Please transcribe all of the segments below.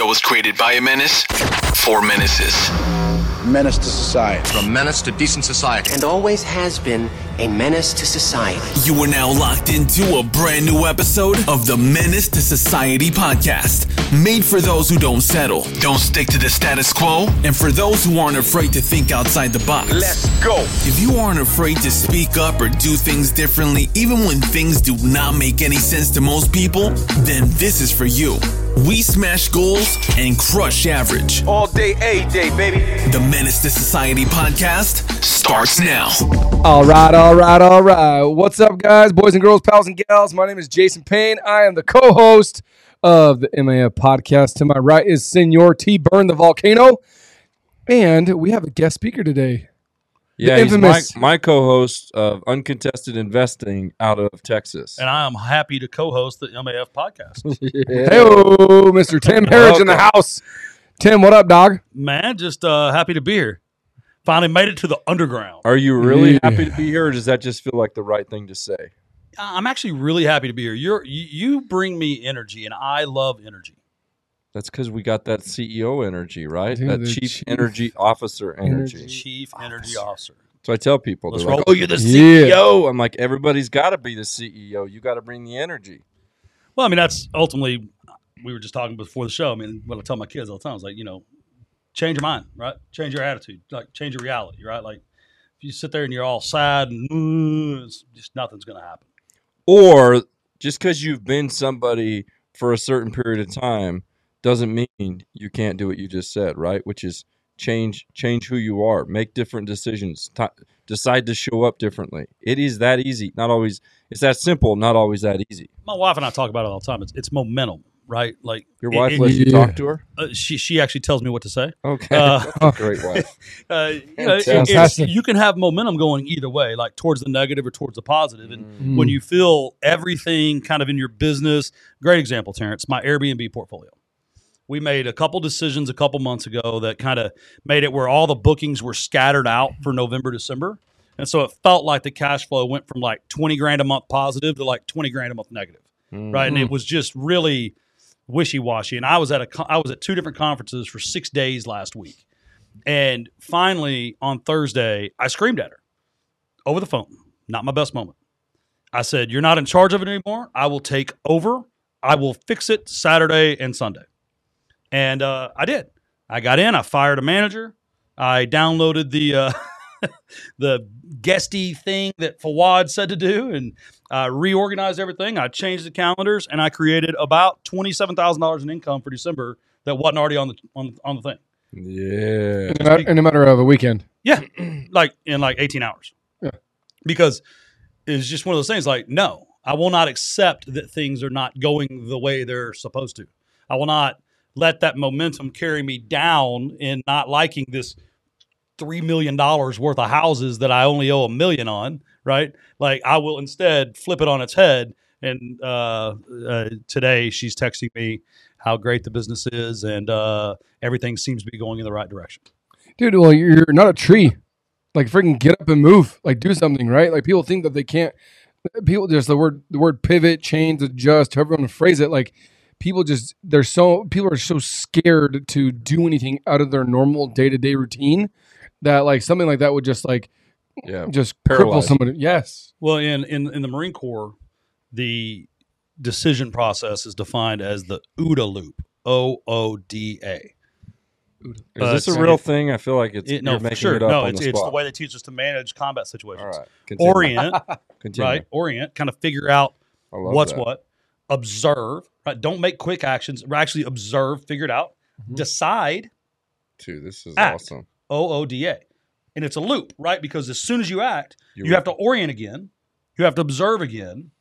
show was created by a menace for menaces. Menace to society. From menace to decent society. And always has been a menace to society. You are now locked into a brand new episode of the Menace to Society podcast. Made for those who don't settle, don't stick to the status quo, and for those who aren't afraid to think outside the box. Let's go. If you aren't afraid to speak up or do things differently, even when things do not make any sense to most people, then this is for you. We smash goals and crush average. All day, A day, baby. The Menace to Society podcast starts now. All right, all right, all right. What's up, guys, boys and girls, pals and gals? My name is Jason Payne. I am the co-host of the MAF podcast. To my right is Senor T. Burn the Volcano, and we have a guest speaker today. Yeah, he's my, infamous- my co-host of Uncontested Investing out of Texas. and I am happy to co-host the MAF podcast. Hey, Mr. Tim Herriage in the house. Tim, what up, dog? Man, just uh, happy to be here. Finally made it to the underground. Are you really Yeah. happy to be here, or does that just feel like the right thing to say? I'm actually really happy to be here. You're you, you bring me energy, and I love energy. That's because we got that CEO energy, right? Dude, that chief, chief energy officer energy. energy. Chief energy officer. So I tell people, Let's they're like, "Oh, you're the Yeah. CEO." I'm like, everybody's got to be the CEO. You got to bring the energy. Well, I mean, that's ultimately we were just talking before the show. I mean, what I tell my kids all the time is like, you know, change your mind, right? Change your attitude, like change your reality, right? Like if you sit there and you're all sad and "Mm," it's just nothing's going to happen. Or just because you've been somebody for a certain period of time doesn't mean you can't do what you just said, right? Which is change change who you are, make different decisions, t- decide to show up differently. It is that easy. Not always. It's that simple. Not always that easy. My wife and I talk about it all the time. It's, it's momentum, right? Like Your wife it- lets you Yeah. talk to her. uh, she she actually tells me what to say. Okay, Uh, great wife. Uh, you, know, it- you can have momentum going either way, like towards the negative or towards the positive. And Mm. when you feel everything kind of in your business, great example, Terrence, my Airbnb portfolio. We made a couple decisions a couple months ago that kind of made it where all the bookings were scattered out for November, December. And so it felt like the cash flow went from like 20 grand a month positive to like 20 grand a month negative. Mm. Right. And it mm. was just really wishy washy. And I was at a, I was at two different conferences for six days last week. And finally, on Thursday, I screamed at her over the phone. Not my best moment. I said, You're not in charge of it anymore. I will take over. I will fix it Saturday and Sunday. And uh, I did. I got in, I fired a manager. I downloaded the uh, the Guesty thing that Fawad said to do and uh, reorganized everything. I changed the calendars and I created about $27,000 in income for December that wasn't already on the on, on the thing. Yeah. In a, matter, in a matter of a weekend. Yeah, like in like 18 hours. Yeah. Because it's just one of those things like, no, I will not accept that things are not going the way they're supposed to. I will not let that momentum carry me down in not liking this $3 million worth of houses that I only owe a million on, right? Like, I will instead flip it on its head. And uh, uh, today she's texting me how great the business is and uh, everything seems to be going in the right direction. Dude, well, you're not a tree. Like freaking get up and move. Like do something, right? Like people think that they can't people just the word the word pivot, change, adjust, however you want to phrase it, like people just they're so people are so scared to do anything out of their normal day-to-day routine that like something like that would just like Yeah. just cripple Paralyze. somebody. Yes. Well, in, in in the Marine Corps, the decision process is defined as the OODA loop. O O D A. Is Uh, this a it's- real thing? I feel like it's It- No, you're for making sure. it up No, on it's, the it's the way they teach us to manage combat situations. All right. Continue. Orient, Continue. right? Orient, kind of figure out what's that. what. Observe, right? Don't make quick actions. Actually, observe, figure it out. Mm-hmm. Decide. Dude, this is Act. awesome. O O D A. And it's a loop, right? Because as soon as you act, You you, have to orient again. You have to observe again.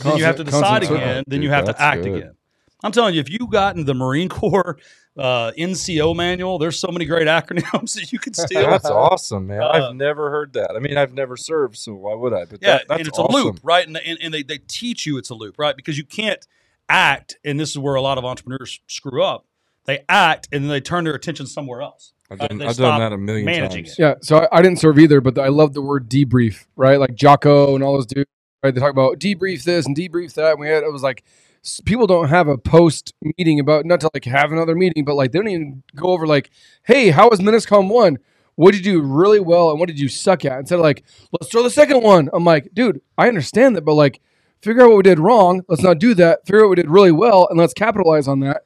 then you have to decide again. Then you have to act good. again. I'm telling you, if you got in the Marine Corps uh, NCO manual, there's so many great acronyms that you could steal. That's awesome, man. Uh, I've never heard that. I mean, I've never served, so why would I? But yeah, that, that's and it's awesome. a loop, right? And, and, and they, they teach you it's a loop, right? Because you can't act, and this is where a lot of entrepreneurs screw up. They act and then they turn their attention somewhere else. I've done, They I've done that a million managing times. it. Yeah. So I, I didn't serve either, but I love the word debrief, right? Like Jocko and all those dudes, right? They talk about debrief this and debrief that. And we had, it was like s- people don't have a post meeting about not to like have another meeting, but like they don't even go over like, hey, how was MenaceCon one? What did you do really well and what did you suck at? Instead of like, let's throw the second one. I'm like, dude, I understand that, but like, figure out what we did wrong. Let's not do that. Figure out what we did really well and let's capitalize on that.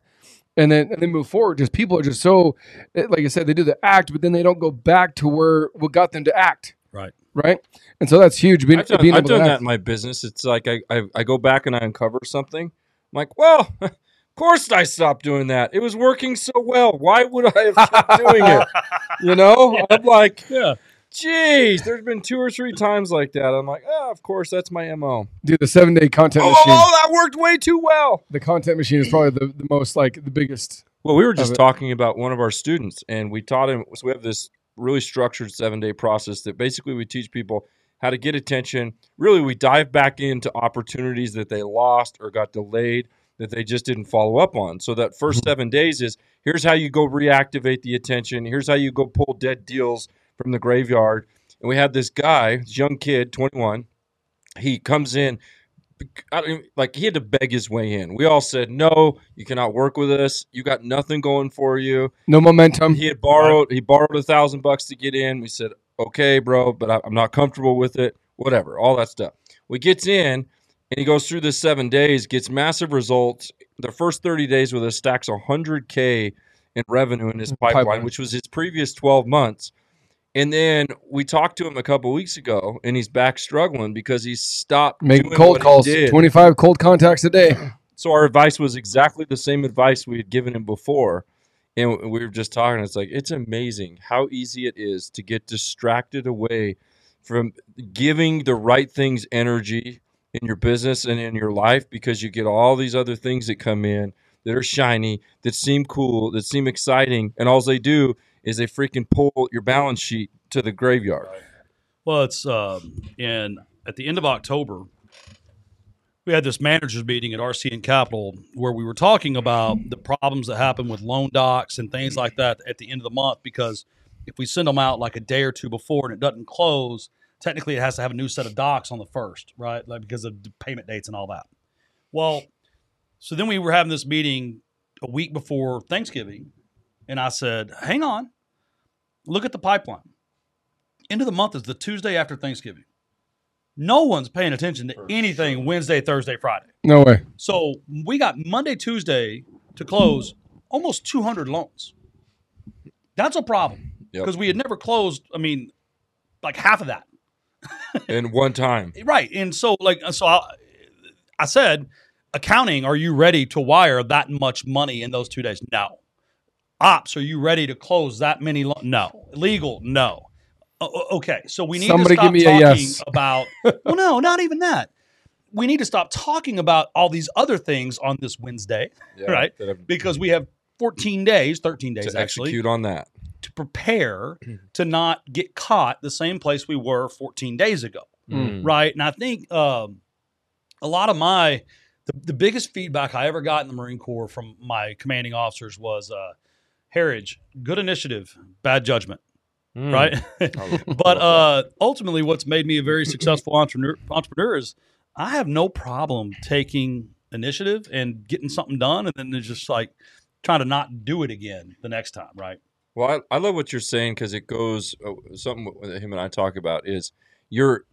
And then and then move forward. Just people are just so, eh, like I said, they do the act, but then they don't go back to where what got them to act, Right. right? And so that's huge. Being, I've done, being I've able to done that act. in my business. It's like I, I I go back and I uncover something. I'm like, well, of course I stopped doing that. It was working so well. Why would I have stopped doing it? You know, I'm like, Yeah. geez, there's been two or three times like that. I'm like, oh, of course that's my mo. Dude, the seven day content Oh, machine. oh, that worked way too well. The content machine is probably the, the most like the biggest. Well, we were just talking about one of our students, and we taught him. So we have this really structured seven day process that basically we teach people how to get attention. Really, we dive back into opportunities that they lost or got delayed that they just didn't follow up on. So that 1st mm-hmm. seven days is here's how you go reactivate the attention. Here's how you go pull dead deals from the graveyard. And we had this guy, this young kid, 21. He comes in, I don't even, like he had to beg his way in. We all said, "No, you cannot work with us. You got nothing going for you." No momentum. He had borrowed. He borrowed a thousand bucks to get in. We said, "Okay, bro, but I, I'm not comfortable with it. Whatever, all that stuff." We gets in, and he goes through this seven days, gets massive results. The first 30 days with us stacks 100k in revenue in his mm, pipeline, Pipeline. which was his previous 12 months. And then we talked to him a couple weeks ago, and he's back struggling because he stopped Making doing cold calls. did. 25 cold contacts a day. So our advice was exactly the same advice we had given him before. And we were just talking. It's like, it's amazing how easy it is to get distracted away from giving the right things energy in your business and in your life because you get all these other things that come in that are shiny, that seem cool, that seem exciting. And all they do is they freaking pull your balance sheet to the graveyard. Well, it's um, in at the end of October. We had this managers meeting at RCN Capital where we were talking about the problems that happen with loan docs and things like that at the end of the month because if we send them out like a day or two before and it doesn't close, technically it has to have a new set of docs on the first, right? Like because of payment dates and all that. Well, so then we were having this meeting a week before Thanksgiving, and I said, "Hang on, look at the pipeline." end of the month is the Tuesday after Thanksgiving. No one's paying attention to anything Wednesday, Thursday, Friday. No way. So we got Monday, Tuesday to close almost 200 loans. That's a problem Yep. because we had never closed, I mean, like half of that. In one time. Right. And so, like, so I, I said, accounting, are you ready to wire that much money in those two days? No. Ops, are you ready to close that many? Lo- no. Legal? No. O- o- okay. So we need Somebody to stop give me a talking yes. about, well, no, not even that. We need to stop talking about all these other things on this Wednesday, Yeah, right? have- Because we have 14 days, 13 days to actually, execute on that. to prepare to not get caught the same place we were 14 days ago Mm. right? And I think um, a lot of my the, the biggest feedback I ever got in the Marine Corps from my commanding officers was uh, Herriage, good initiative, bad judgment, Mm. right? but uh, ultimately, what's made me a very successful entrepreneur, entrepreneur is I have no problem taking initiative and getting something done, and then it's just like trying to not do it again the next time, right? Well, I, I love what you're saying because it goes uh, something that him and I talk about is you're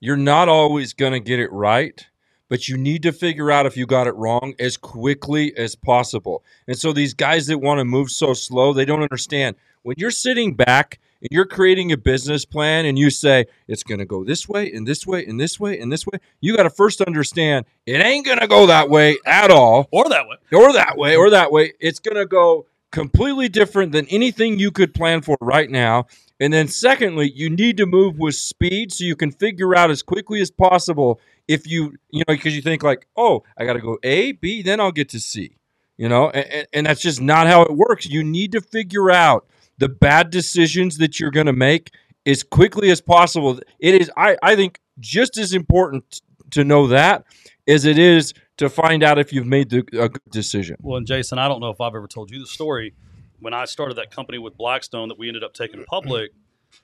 you're not always going to get it right, but you need to figure out if you got it wrong as quickly as possible. And so these guys that want to move so slow, they don't understand when you're sitting back you're creating a business plan and you say it's going to go this way and this way and this way and this way, you got to first understand it ain't going to go that way at all. Or that way. or that way or that way. It's going to go completely different than anything you could plan for right now. And then secondly you need to move with speed so you can figure out as quickly as possible if you you know because you think like oh i got to go a b then i'll get to c you know? And, and, and that's just not how it works. You need to figure out the bad decisions that you're going to make as quickly as possible it is i i think just as important to know that as it is to find out if you've made the, a good decision. Well, and Jason, I don't know if I've ever told you the story. When I started that company with Blackstone that we ended up taking mm-hmm. public,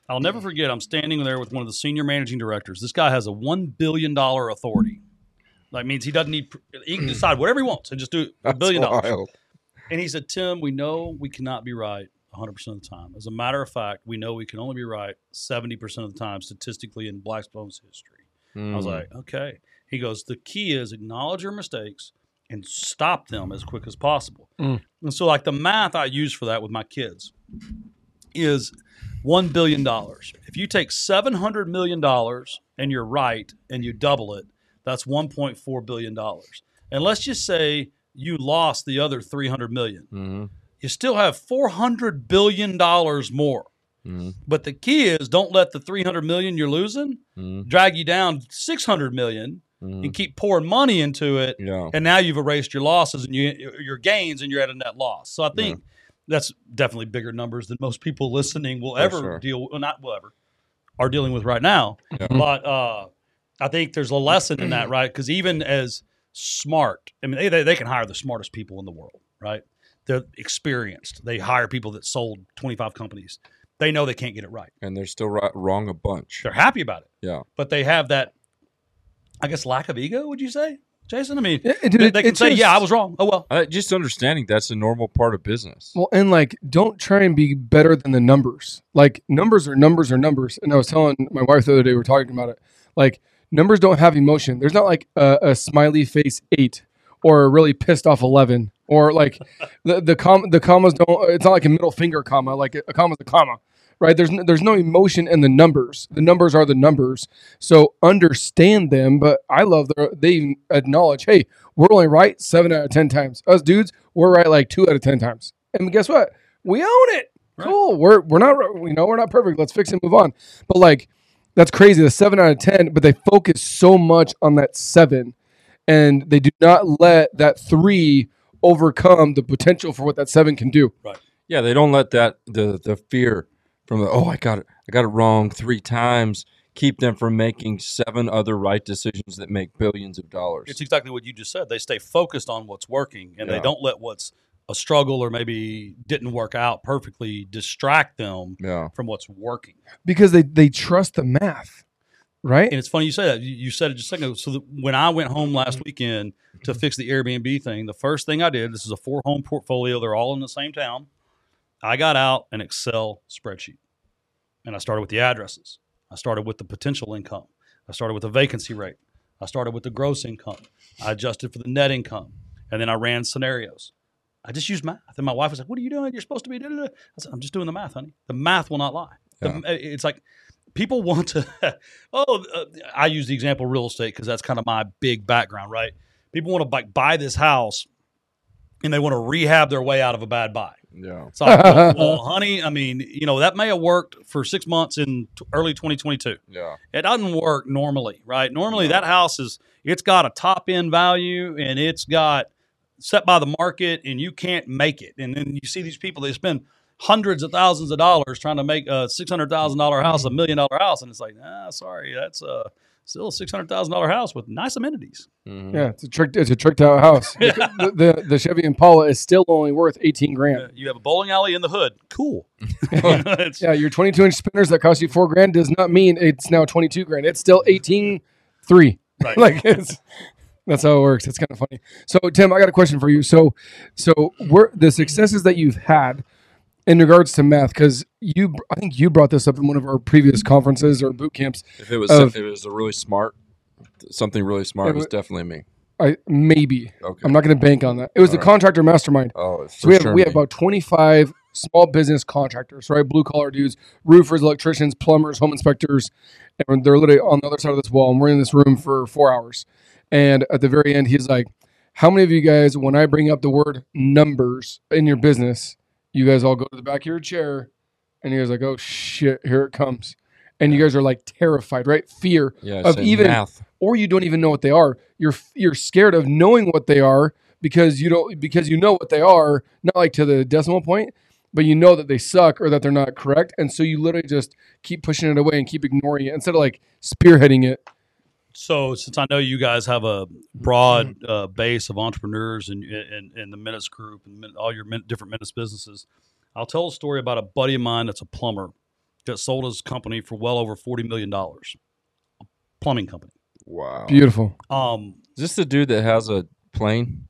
I'll never forget. I'm standing there with one of the senior managing directors. This guy has a one billion dollar authority, That means he doesn't need. He can decide whatever he wants and just do a billion dollars. And he said, Tim, we know we cannot be right 100% of the time. As a matter of fact, we know we can only be right 70% of the time statistically in Blackstone's history. I was Mm. like, okay. He goes, the key is acknowledge your mistakes and stop them as quick as possible. Mm. And so, like the math I use for that with my kids is $1 billion. If you take $700 million and you're right and you double it, that's $1.4 billion. And let's just say you lost the other 300 million. Mhm. You still have 400 billion dollars more. Mhm. But the key is don't let the 300 million you're losing Mhm. drag you down 600 million Mhm. and keep pouring money into it. Yeah. And now you've erased your losses and you, your gains and you're at a net loss. So I think that's definitely bigger numbers than most people listening will For ever sure. deal well, not will ever are dealing with right now. Yeah. But uh, I think there's a lesson in that, right? Because even as smart, I mean, they, they, they can hire the smartest people in the world, right? They're experienced. They hire people that sold 25 companies. They know they can't get it right. And they're still right, wrong a bunch. They're happy about it, Yeah. but they have that, I guess, lack of ego. Would you say, Jason? I mean, Yeah, dude, they, they can say, just- "Yeah, I was wrong." Oh well. Uh, just understanding that's a normal part of business. Well, and like, don't try and be better than the numbers. Like, numbers are numbers are numbers. And I was telling my wife the other day, we were talking about it. Like, numbers don't have emotion. There's not like a, a smiley face eight or a really pissed off eleven or like the the com the commas don't. It's not like a middle finger comma. Like a, comma is a comma, right? There's no, there's no emotion in the numbers. The numbers are the numbers. So understand them. But I love that they even acknowledge, hey, we're only right seven out of ten times. Us dudes, we're right like two out of ten times. And guess what? We own it. Cool. We're we're not we know we're not perfect. Let's fix it and move on. But like that's crazy. The seven out of ten, but they focus so much on that seven, and they do not let that three overcome the potential for what that seven can do. Right. Yeah, they don't let that the the fear from the oh I got it I got it wrong three times keep them from making seven other right decisions that make billions of dollars. It's exactly what you just said. They stay focused on what's working, and they don't let what's a struggle or maybe didn't work out perfectly distract them yeah. from what's working. because they they trust the math, right? And it's funny you say that. You, you said it just a second ago. So when I went home last mm-hmm. weekend to fix the Airbnb thing, the first thing I did, this is a four home portfolio. They're all in the same town. I got out an Excel spreadsheet and I started with the addresses. I started with the potential income. I started with the vacancy rate. I started with the gross income. I adjusted for the net income. And then I ran scenarios. I just used math. And my wife was like, What are you doing? You're supposed to be. Da, da, da." I said, I'm just doing the math, honey. The math will not lie. The- eh, it's like people want to, oh, uh, I use the example real estate because that's kind of my big background, right? People want to buy, buy this house and they want to rehab their way out of a bad buy. Yeah. so like, well, well, honey, I mean, you know, that may have worked for six months in t- early 2022. Yeah. It doesn't work normally, right? Normally, that house is it's got a top end value and it's got set by the market, and you can't make it. And then you see these people they spend hundreds of thousands of dollars trying to make a six hundred thousand dollar house a million dollar house, and it's like, ah, sorry, that's a still a six hundred thousand dollar house with nice amenities. Mhm. yeah, it's a tricked it's a tricked out house. the, the the Chevy Impala is still only worth eighteen grand. Uh, You have a bowling alley in the hood, cool. Yeah, your 22 inch spinners that cost you four grand does not mean it's now 22 grand. It's still 18, three. Right. like it's that's how it works. It's kind of funny. So Tim, I got a question for you. So, so we're the successes that you've had in regards to math, because you, I think you brought this up in one of our previous conferences or boot camps. If it was Of- if it was a really smart something really smart, It was definitely me. I maybe Okay. I'm not going to bank on that. It was the All right. contractor mastermind. Oh, So we have sure we have about 25 small business contractors, right? Blue collar dudes, roofers, electricians, plumbers, home inspectors, and they're literally on the other side of this wall. And we're in this room for four hours. And at the very end, he's like, "How many of you guys, when I bring up the word numbers in your business, you guys all go to the back of your chair, and you guys like, oh shit, here it comes." And you guys are like terrified, right? Fear yeah, of even math. or you don't even know what they are. You're you're scared of knowing what they are because you don't because you know what they are, not like to the decimal point, but you know that they suck or that they're not correct, and so you literally just keep pushing it away and keep ignoring it instead of like spearheading it. So, since I know you guys have a broad uh, base of entrepreneurs in, in, in the Menace Group and all your min- different Menace businesses, I'll tell a story about a buddy of mine that's a plumber that sold his company for well over $40 million. A plumbing company. Wow. Beautiful. Um, Is this the dude that has a plane?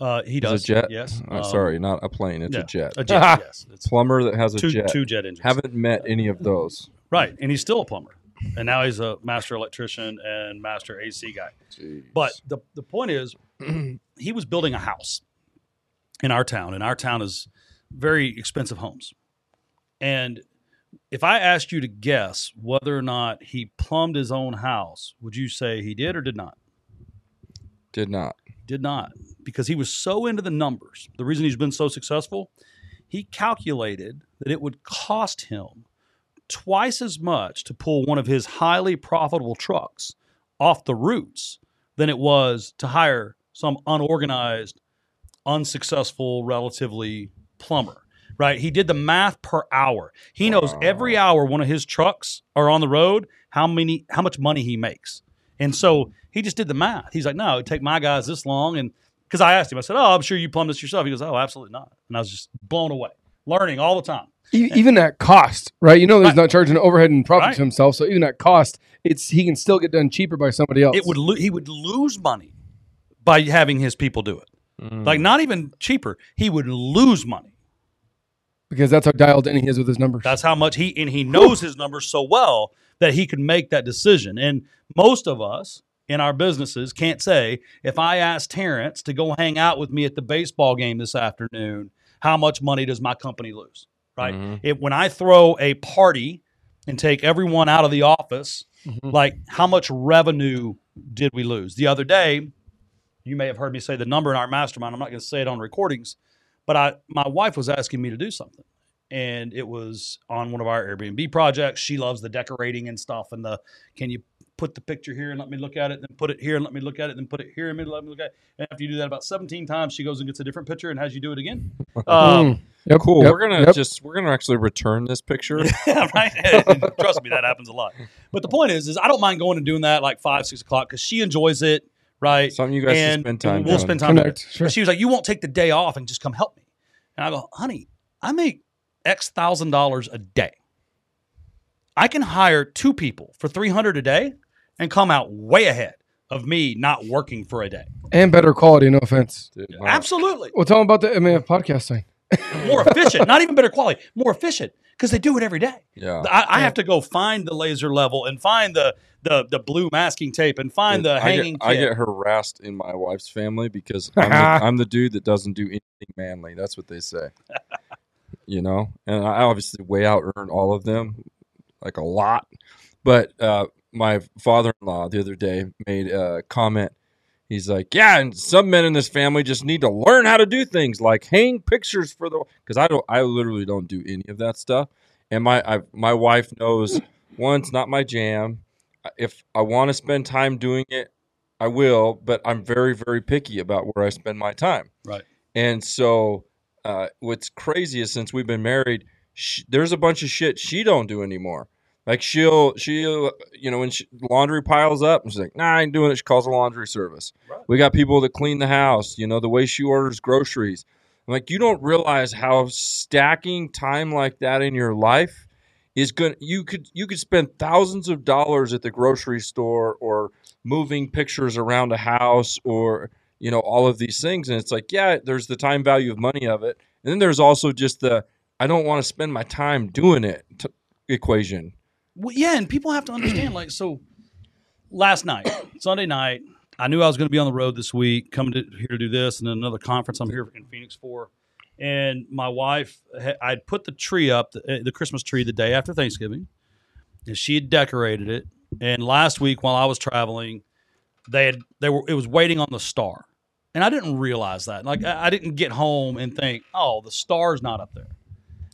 uh, he Is does a jet? Yes. Uh, Um, sorry, not a plane. It's yeah, a jet. A jet. yes. It's Plumber that has a two jet. two jet engines. Haven't met any of those. Right, and he's still a plumber, and now he's a master electrician and master AC guy. But the the point is, he was building a house in our town, and our town is very expensive homes. And if I asked you to guess whether or not he plumbed his own house, would you say he did or did not? Did not. Did not, because he was so into the numbers. The reason he's been so successful, he calculated that it would cost him twice as much to pull one of his highly profitable trucks off the routes than it was to hire some unorganized, unsuccessful, relatively plumber. Right? He did the math per hour. He knows every hour one of his trucks are on the road, how many how much money he makes. And so he just did the math. He's like, no, it'd take my guys this long. And because I asked him, I said, oh, I'm sure you plumbed this yourself. He goes, oh, absolutely not. And I was just blown away, learning all the time. E- even at cost, right? You know, he's Right. not charging overhead and profit Right. to himself. So even at cost, it's he can still get done cheaper by somebody else. It would lo- he would lose money by having his people do it. Mm. Like not even cheaper. He would lose money. because that's how dialed in he is with his numbers. That's how much he and he knows his numbers so well that he can make that decision. And most of us in our businesses can't say if I ask Terrence to go hang out with me at the baseball game this afternoon, how much money does my company lose? Right? Mm-hmm. If when I throw a party and take everyone out of the office, mm-hmm. like how much revenue did we lose? The other day, you may have heard me say the number in our mastermind. I'm not going to say it on recordings, but I my wife was asking me to do something and it was on one of our Airbnb projects. She loves the decorating and stuff and the can you put the picture here and let me look at it, then put it here and let me look at it, then put it here and let me look at it. And after you do that about 17 times, she goes and gets a different picture and has you do it again. Um, Yep, Cool. yep, we're gonna yep. just we're gonna actually return this picture. yeah, right. Trust me, that happens a lot. But the point is, is I don't mind going and doing that like five, six o'clock because she enjoys it, right? Something you guys should and spend time We'll doing. spend time. doing Connect, it. sure. She was like, "You won't take the day off and just come help me." And I go, "Honey, I make X thousand dollars a day. I can hire two people for three hundred a day and come out way ahead of me not working for a day. and better quality. No offense. Dude, wow. Absolutely, Well, tell him about the MAF podcast thing. more efficient. Not even better quality, more efficient because they do it every day. Yeah. I, I have to go find the laser level and find the the, the blue masking tape and find the I hanging. get, I get harassed in my wife's family because I'm the, I'm the dude that doesn't do anything manly. That's what they say. you know, and I obviously way out earn all of them, like a lot. But uh, my father-in-law the other day made a comment. He's like, "Yeah, and some men in this family just need to learn how to do things like hang pictures for the because I don't, I literally don't do any of that stuff. And my I, my wife knows one, it's not my jam. If I want to spend time doing it, I will. But I'm very very picky about where I spend my time. Right. And so, uh, what's crazy is since we've been married, sh there's a bunch of shit she don't do anymore. Like she'll she'll you know when she, laundry piles up, and she's like, "Nah, I ain't doing it." She calls a laundry service. We got people that clean the house. You know the way she orders groceries. I'm like, you don't realize how stacking time like that in your life is going. You could you could spend thousands of dollars at the grocery store or moving pictures around a house or you know all of these things, and it's like, yeah, there's the time value of money of it, and then there's also just the I don't want to spend my time doing it t- equation. Well, yeah, and people have to understand. Like, so last night, Sunday night, I knew I was going to be on the road this week, coming to, here to do this, and then another conference I'm here in Phoenix for. And my wife, I'd put the tree up, the, uh, the Christmas tree, the day after Thanksgiving, and she had decorated it. And last week, while I was traveling, they had they were it was waiting on the star, and I didn't realize that. Like, I, I didn't get home and think, oh, the star's not up there,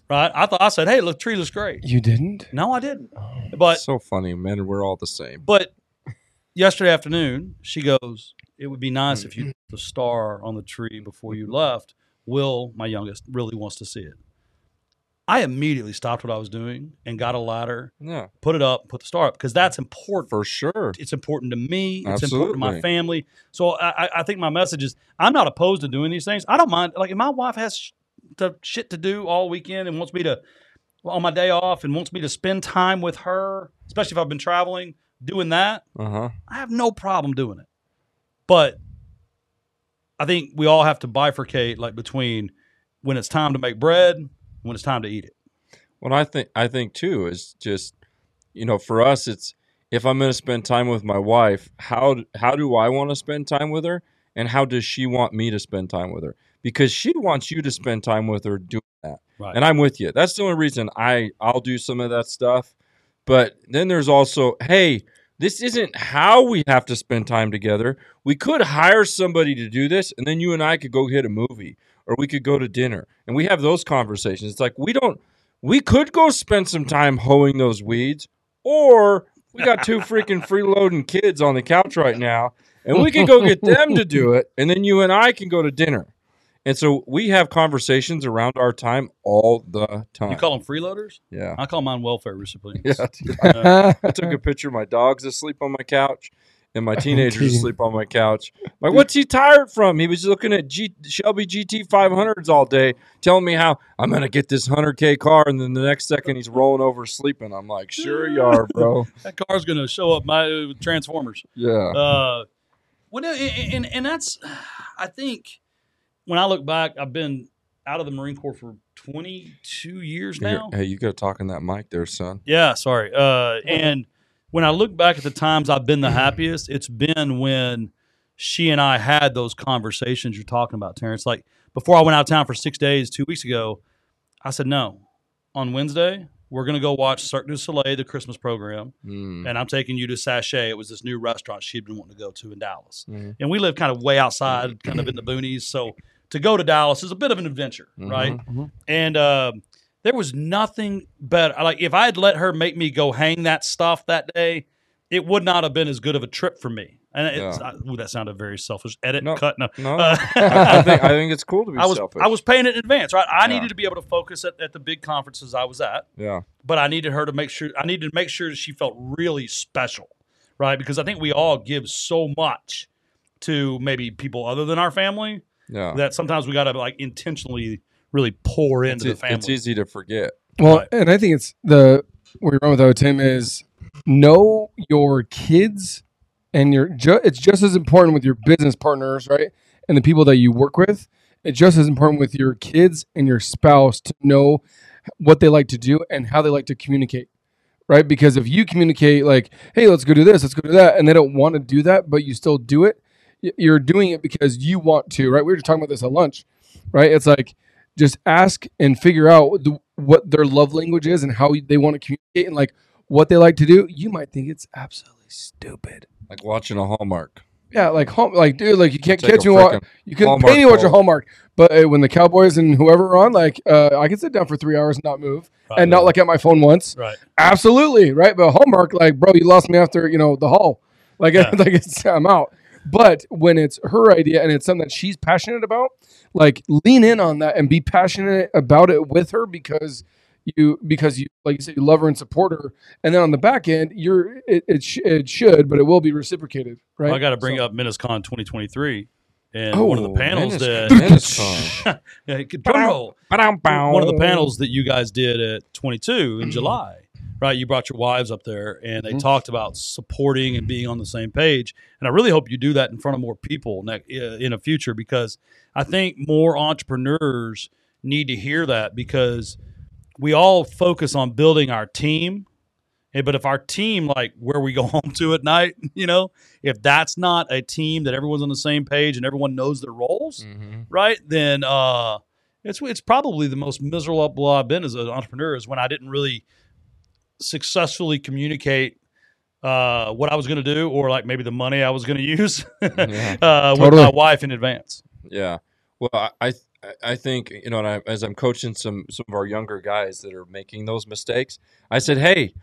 right? I thought I said, hey, look, tree looks great. You didn't? No, I didn't. Oh, but so funny, men. We're all the same. but yesterday afternoon, she goes, "It would be nice if you mm-hmm. put the star on the tree before you left." Will, my youngest, really wants to see it. I immediately stopped what I was doing and got a ladder, Yeah, put it up, put the star up because that's important. for sure. It's important to me. It's important to my family. So I, I- I think my message is: I'm not opposed to doing these things. I don't mind. Like if my wife has the shit to do all weekend and wants me to on my day off and wants me to spend time with her, especially if I've been traveling. doing that, Uh huh. I have no problem doing it. But I think we all have to bifurcate like between when it's time to make bread, when it's time to eat it. What I think I think too is just you know for us it's if I'm going to spend time with my wife, how how do I want to spend time with her, and how does she want me to spend time with her? Because she wants you to spend time with her doing that, Right. and I'm with you. That's the only reason I I'll do some of that stuff. But then there's also hey. This isn't how we have to spend time together. We could hire somebody to do this, and then you and I could go hit a movie, or we could go to dinner, and we have those conversations. It's like we don't we could go spend some time hoeing those weeds, or we got two freaking freeloading kids on the couch right now, and we can go get them to do it, and then you and I can go to dinner. And so we have conversations around our time all the time. You call them freeloaders? yeah. I call mine welfare recipients. Yeah. I took a picture of my dogs asleep on my couch and my teenagers asleep on my couch. Like, what's he tired from? He was looking at G- Shelby GT 500s all day, telling me how I'm going to get this 100K car. And then the next second, he's rolling over sleeping. I'm like, sure you are, bro. That car's going to show up my uh, Transformers. Yeah. Uh, well, and, and and that's, I think, when I look back, I've been out of the Marine Corps for 22 years now. hey, you got to talk in that mic there, son. Yeah, sorry. Uh, and when I look back at the times I've been the happiest, it's been when she and I had those conversations you're talking about, Terrence. Like before I went out of town for six days two weeks ago, I said, no, on Wednesday, we're going to go watch Cirque du Soleil, the Christmas program, Mm. and I'm taking you to Sachet. It was this new restaurant she'd been wanting to go to in Dallas. Mhm. And we live kind of way outside, kind of in the boonies. So to go to Dallas is a bit of an adventure, right? And um, there was nothing better. Like if I had let her make me go hang that stuff that day, it would not have been as good of a trip for me. And it's, Yeah. ooh, that sounded very selfish. Edit, No, cut. No, No, Uh, I, I think I think it's cool to be I was selfish. I was paying it in advance, right? I Yeah. needed to be able to focus at, at the big conferences I was at, yeah. but I needed her to make sure I needed to make sure she felt really special, right? Because I think we all give so much to maybe people other than our family Yeah. that sometimes we got to like intentionally really pour it's, into the family. it's easy to forget. Well, Right. and I think it's the where you're going with that, Tim, is know your kids and your. Ju- it's just as important with your business partners, right, and the people that you work with. It's just as important with your kids and your spouse to know what they like to do and how they like to communicate, right? Because if you communicate like, "Hey, let's go do this, let's go do that," and they don't want to do that, but you still do it, y- you're doing it because you want to, right? We were just talking about this at lunch, right? It's like just ask and figure out the, what their love language is and how they want to communicate and like what they like to do. You might think it's absolutely stupid. Like watching a Hallmark. Yeah, like home, like dude, like you can't Take catch a me. Wa- you can Hallmark pay me watch a. Hallmark, but uh, when the Cowboys and whoever are on, like uh, I can sit down for three hours and not move Right. and not look at my phone once. right. Absolutely, right? But Hallmark, like, bro, you lost me after you know the hall. Like, Yeah. like it's I'm out. But when it's her idea and it's something that she's passionate about, like lean in on that and be passionate about it with her because you because you like you said you love her and support her. And then on the back end, you're it it, sh- it should, but it will be reciprocated, right? Well, I got to bring So- up MenaceCon 2023, and one of the Oh, panels Menace- that MenaceCon. yeah, drum roll. one of the panels that you guys did at 22 in July, right? You brought your wives up there and they talked about supporting and being on the same page. And I really hope you do that in front of more people in the future because I think more entrepreneurs need to hear that because we all focus on building our team. But if our team, like where we go home to at night, you know, if that's not a team that everyone's on the same page and everyone knows their roles, Mhm. right? Then uh, it's it's probably the most miserable I've been as an entrepreneur is when I didn't really successfully communicate uh, what I was going to do or like maybe the money I was going to use Yeah. uh, with my wife in advance. Yeah. Well, I I, I think you know, and I, as I'm coaching some some of our younger guys that are making those mistakes, I said, "Hey,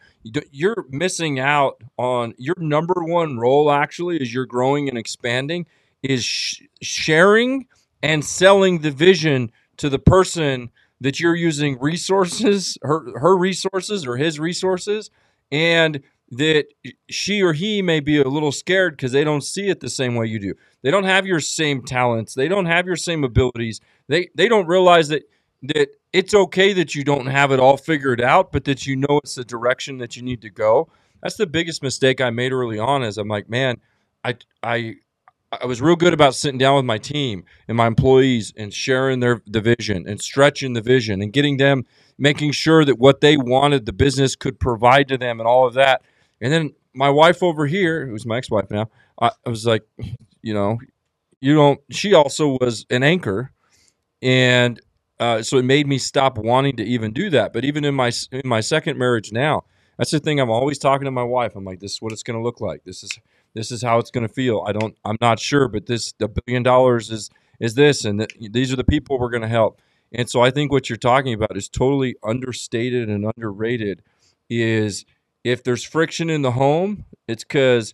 you're missing out on your number one role. Actually, as you're growing and expanding, is sh- sharing and selling the vision to the person that you're using resources, her her resources or his resources, and." That she or he may be a little scared because they don't see it the same way you do. They don't have your same talents. They don't have your same abilities. They they don't realize that that it's okay that you don't have it all figured out, but that you know it's the direction that you need to go. that's the biggest mistake I made early on. Is I'm like, man, I I I was real good about sitting down with my team and my employees and sharing their the vision and stretching the vision and getting them making sure that what they wanted the business could provide to them and all of that. And then my wife over here, who's my ex-wife now, I, I was like, you know, you don't. She also was an anchor, and uh, so it made me stop wanting to even do that. But even in my in my second marriage now, that's the thing. I'm always talking to my wife. I'm like, this is what it's going to look like. This is this is how it's going to feel. I don't. I'm not sure, but this the billion dollars is is this, and th- these are the people we're going to help. And so I think what you're talking about is totally understated and underrated. Is if there's friction in the home, it's because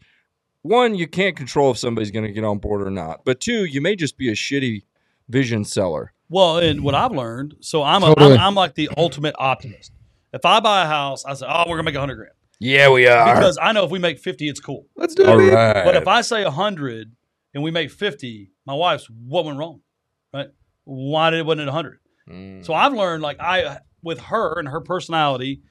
one, you can't control if somebody's going to get on board or not. But two, you may just be a shitty vision seller. Well, and what I've learned, so I'm, a, Totally. I'm I'm like the ultimate optimist. If I buy a house, I say, "Oh, we're gonna make a hundred grand," Yeah, we are. because I know if we make fifty, it's cool. Let's do it. All babe. right. But if I say a hundred and we make fifty, my wife's what went wrong, right? Why did it wasn't a hundred? Mm. So I've learned like I with her and her personality,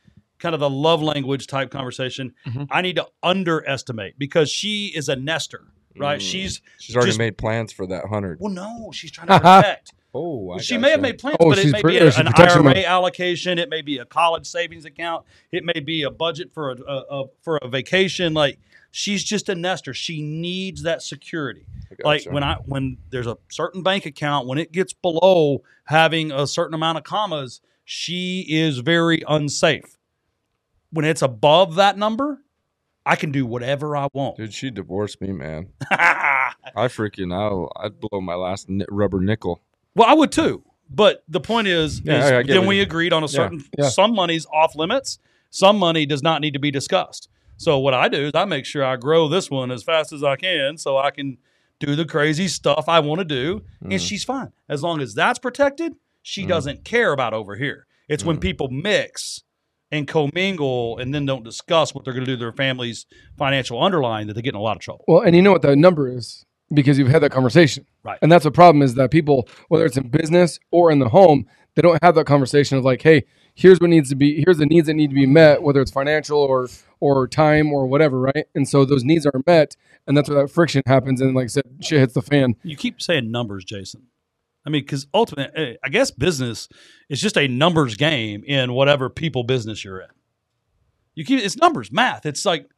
kind of the love language type conversation. Mhm. I need to underestimate because she is a nester, right? Mm. She's she's already just- made plans for that hundred. well, no, she's trying to protect. Oh, I she may have made plans, Oh, but it may pre- be a, an IRA mode. allocation. It may be a college savings account. It may be a budget for a, a, a for a vacation. Like she's just a nester. She needs that security. Like gotcha. when I when there's a certain bank account when it gets below having a certain amount of commas, she is very unsafe. When it's above that number, I can do whatever I want. Dude, she divorced me, man. I freaking, I'll, I'd blow my last ni- rubber nickel. Well, I would too. But the point is, Yeah, is I- I then we agreed on a certain yeah. some money's off limits, some money does not need to be discussed. So what I do is I make sure I grow this one as fast as I can so I can do the crazy stuff I want to do Mm. and she's fine. As long as that's protected, she doesn't care about over here. It's Mm. when people mix and commingle and then don't discuss what they're going to do to their family's financial underlying that they get in a lot of trouble. Well, and you know what the number is because you've had that conversation. Right. And that's the problem is that people, whether it's in business or in the home, they don't have that conversation of like, hey, here's what needs to be, here's the needs that need to be met, whether it's financial or or time or whatever, right? And so those needs are met, and that's where that friction happens, and like I said, shit hits the fan. You keep saying numbers, Jason. I mean, because ultimately, eh, I guess business is just a numbers game in whatever people business you're in. You keep it's numbers, math. It's like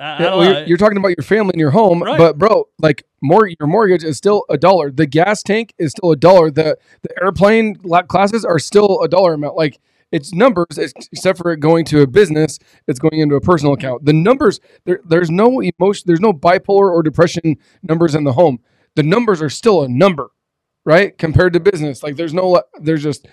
I, I Yeah, don't well, you're, you're talking about your family and your home, Right. but bro, like more your mortgage is still a dollar. The gas tank is still a dollar. The the airplane classes are still a dollar amount. Like it's numbers, ex- except for it going to a business, it's going into a personal account. The numbers there, there's no emotion, there's no bipolar or depression numbers in the home. The numbers are still a number, right? Compared to business, like there's no, there's just.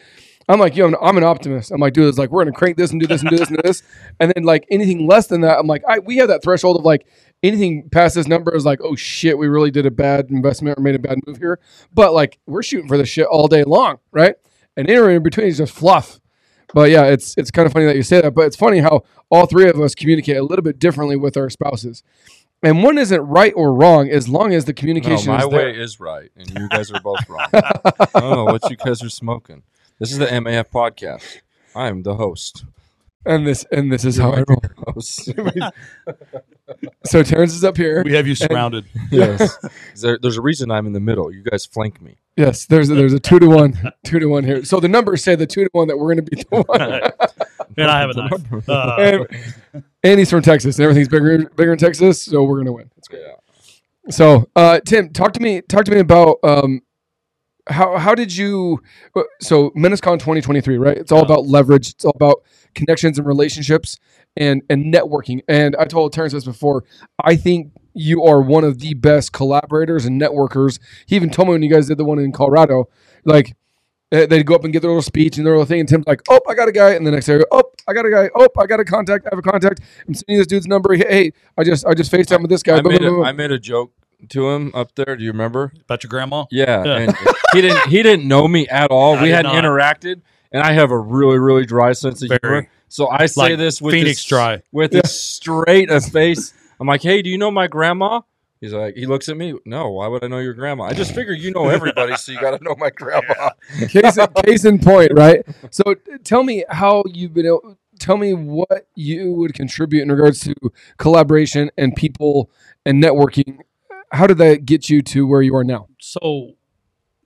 I'm like, yo, I'm, I'm an optimist. I'm like, dude, it's like we're gonna crank this and do this and do this and do this, and then like anything less than that, I'm like, I we have that threshold of like anything past this number is like, oh shit, we really did a bad investment or made a bad move here. But like we're shooting for this shit all day long, right? And anywhere in between is just fluff. But yeah, it's it's kind of funny that you say that. But it's funny how all three of us communicate a little bit differently with our spouses. And one isn't right or wrong as long as the No, communication my is there. way is right, and you guys are both wrong. I don't know what you guys are smoking. This is the MAF podcast. I am the host. and this and this is how I roll. Host. So Terrence is up here. we have you surrounded. yes. There, there's a reason I'm in the middle. You guys flank me. Yes, there's a, there's a two to one, two to one here. So the numbers say the two to one that we're going to be the one. and I have a knife. Uh, and, and he's from Texas, and everything's bigger bigger in Texas, so we're gonna win. That's great. Yeah. So, uh, Tim, talk to me. Talk to me about um, how how did you? uh, So, MenaceCon 2023, right? It's all about leverage. It's all about connections and relationships and and networking. And I told Terrence this before. I think you are one of the best collaborators and networkers. He even told me when you guys did the one in Colorado, like. uh, They'd go up and get their little speech and their little thing, and Tim's like, "Oh, I got a guy," and the next day, "Oh, I got a guy. Oh, I got a contact. I have a contact. I'm sending this dude's number. Hey, hey, I just, I just Facetime with this guy." I made, a. I made a joke to him up there. Do you remember? about your grandma. Yeah, Yeah. and he didn't. He didn't know me at all. I we hadn't not. interacted, and I have a really, really dry sense of Very. humor. So I say Like this with Phoenix this, dry. with a straight a face. I'm like, "Hey, do you know my grandma?" He's like, he looks at me. No, why would I know your grandma? I just figure you know everybody, so you got to know my grandma. case, in, case in point, right? So tell me how you've been able, tell me what you would contribute in regards to collaboration and people and networking. How did that get you to where you are now? So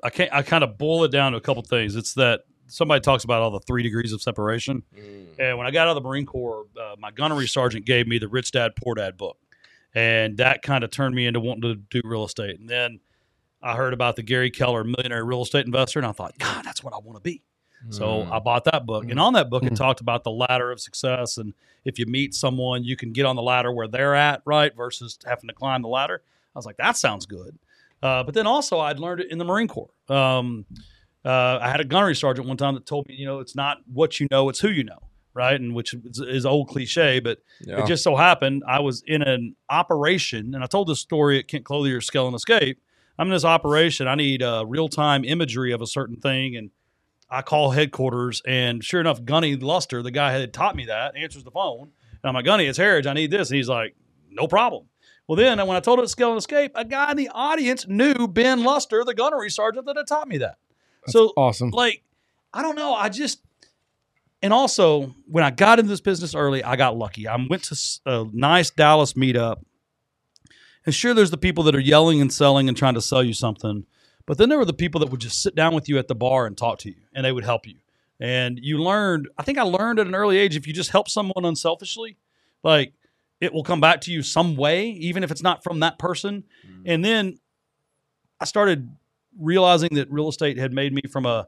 I can't. I kind of boil it down to a couple things. It's that somebody talks about all the three degrees of separation, mm. and when I got out of the Marine Corps, uh, my gunnery sergeant gave me the Rich Dad Poor Dad book, and that kind of turned me into wanting to do real estate. And then I heard about the Gary Keller Millionaire Real Estate Investor, and I thought, God, that's what I want to be. So mm. I bought that book, and on that book, it mm. talked about the ladder of success, and if you meet someone, you can get on the ladder where they're at, right, versus having to climb the ladder. I was like, that sounds good. Uh, but then also, I'd learned it in the Marine Corps. Um, uh, I had a gunnery sergeant one time that told me, you know, it's not what you know, it's who you know, right? And which is, is old cliche, but Yeah. it just so happened I was in an operation, and I told this story at Kent Clothier's Scale and Escape. I'm in this operation. I need uh, real time imagery of a certain thing, and I call headquarters, and sure enough, Gunny Luster, the guy who had taught me that, answers the phone, and I'm like, Gunny, it's Herriage. I need this, and he's like, no problem. Well, then when I told it at Scale and Escape, a guy in the audience knew Ben Luster, the gunnery sergeant that had taught me that. so Awesome. like I don't know. I just and also when I got into this business early, I got lucky. I went to a nice Dallas meetup, and sure, there's the people that are yelling and selling and trying to sell you something, but then there were the people that would just sit down with you at the bar and talk to you, and they would help you. And you learned. I think I learned at an early age if you just help someone unselfishly, like it will come back to you some way, even if it's not from that person. And then I started realizing that real estate had made me from a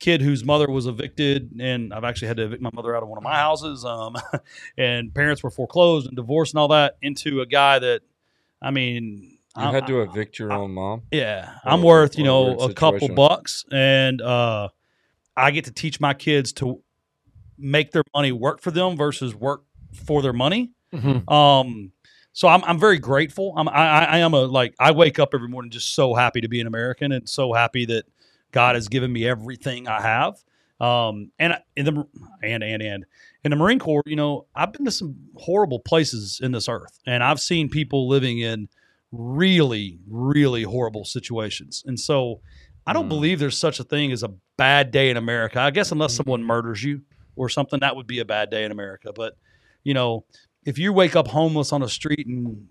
kid whose mother was evicted, and I've actually had to evict my mother out of one of my houses, um, and parents were foreclosed and divorced and all that, into a guy that, I mean, You had to evict your own mom. yeah, I'm worth you know a couple bucks, and uh, I get to teach my kids to make their money work for them versus work for their money. Mhm. Um, so I'm I'm very grateful. I'm I, I I am a like I wake up every morning just so happy to be an American and so happy that God has given me everything I have. Um, and in the and and and in the Marine Corps, you know, I've been to some horrible places in this earth, and I've seen people living in really really horrible situations, and so. I don't Mm. believe there's such a thing as a bad day in America. I guess unless someone murders you or something, that would be a bad day in America. But you know, if you wake up homeless on a street and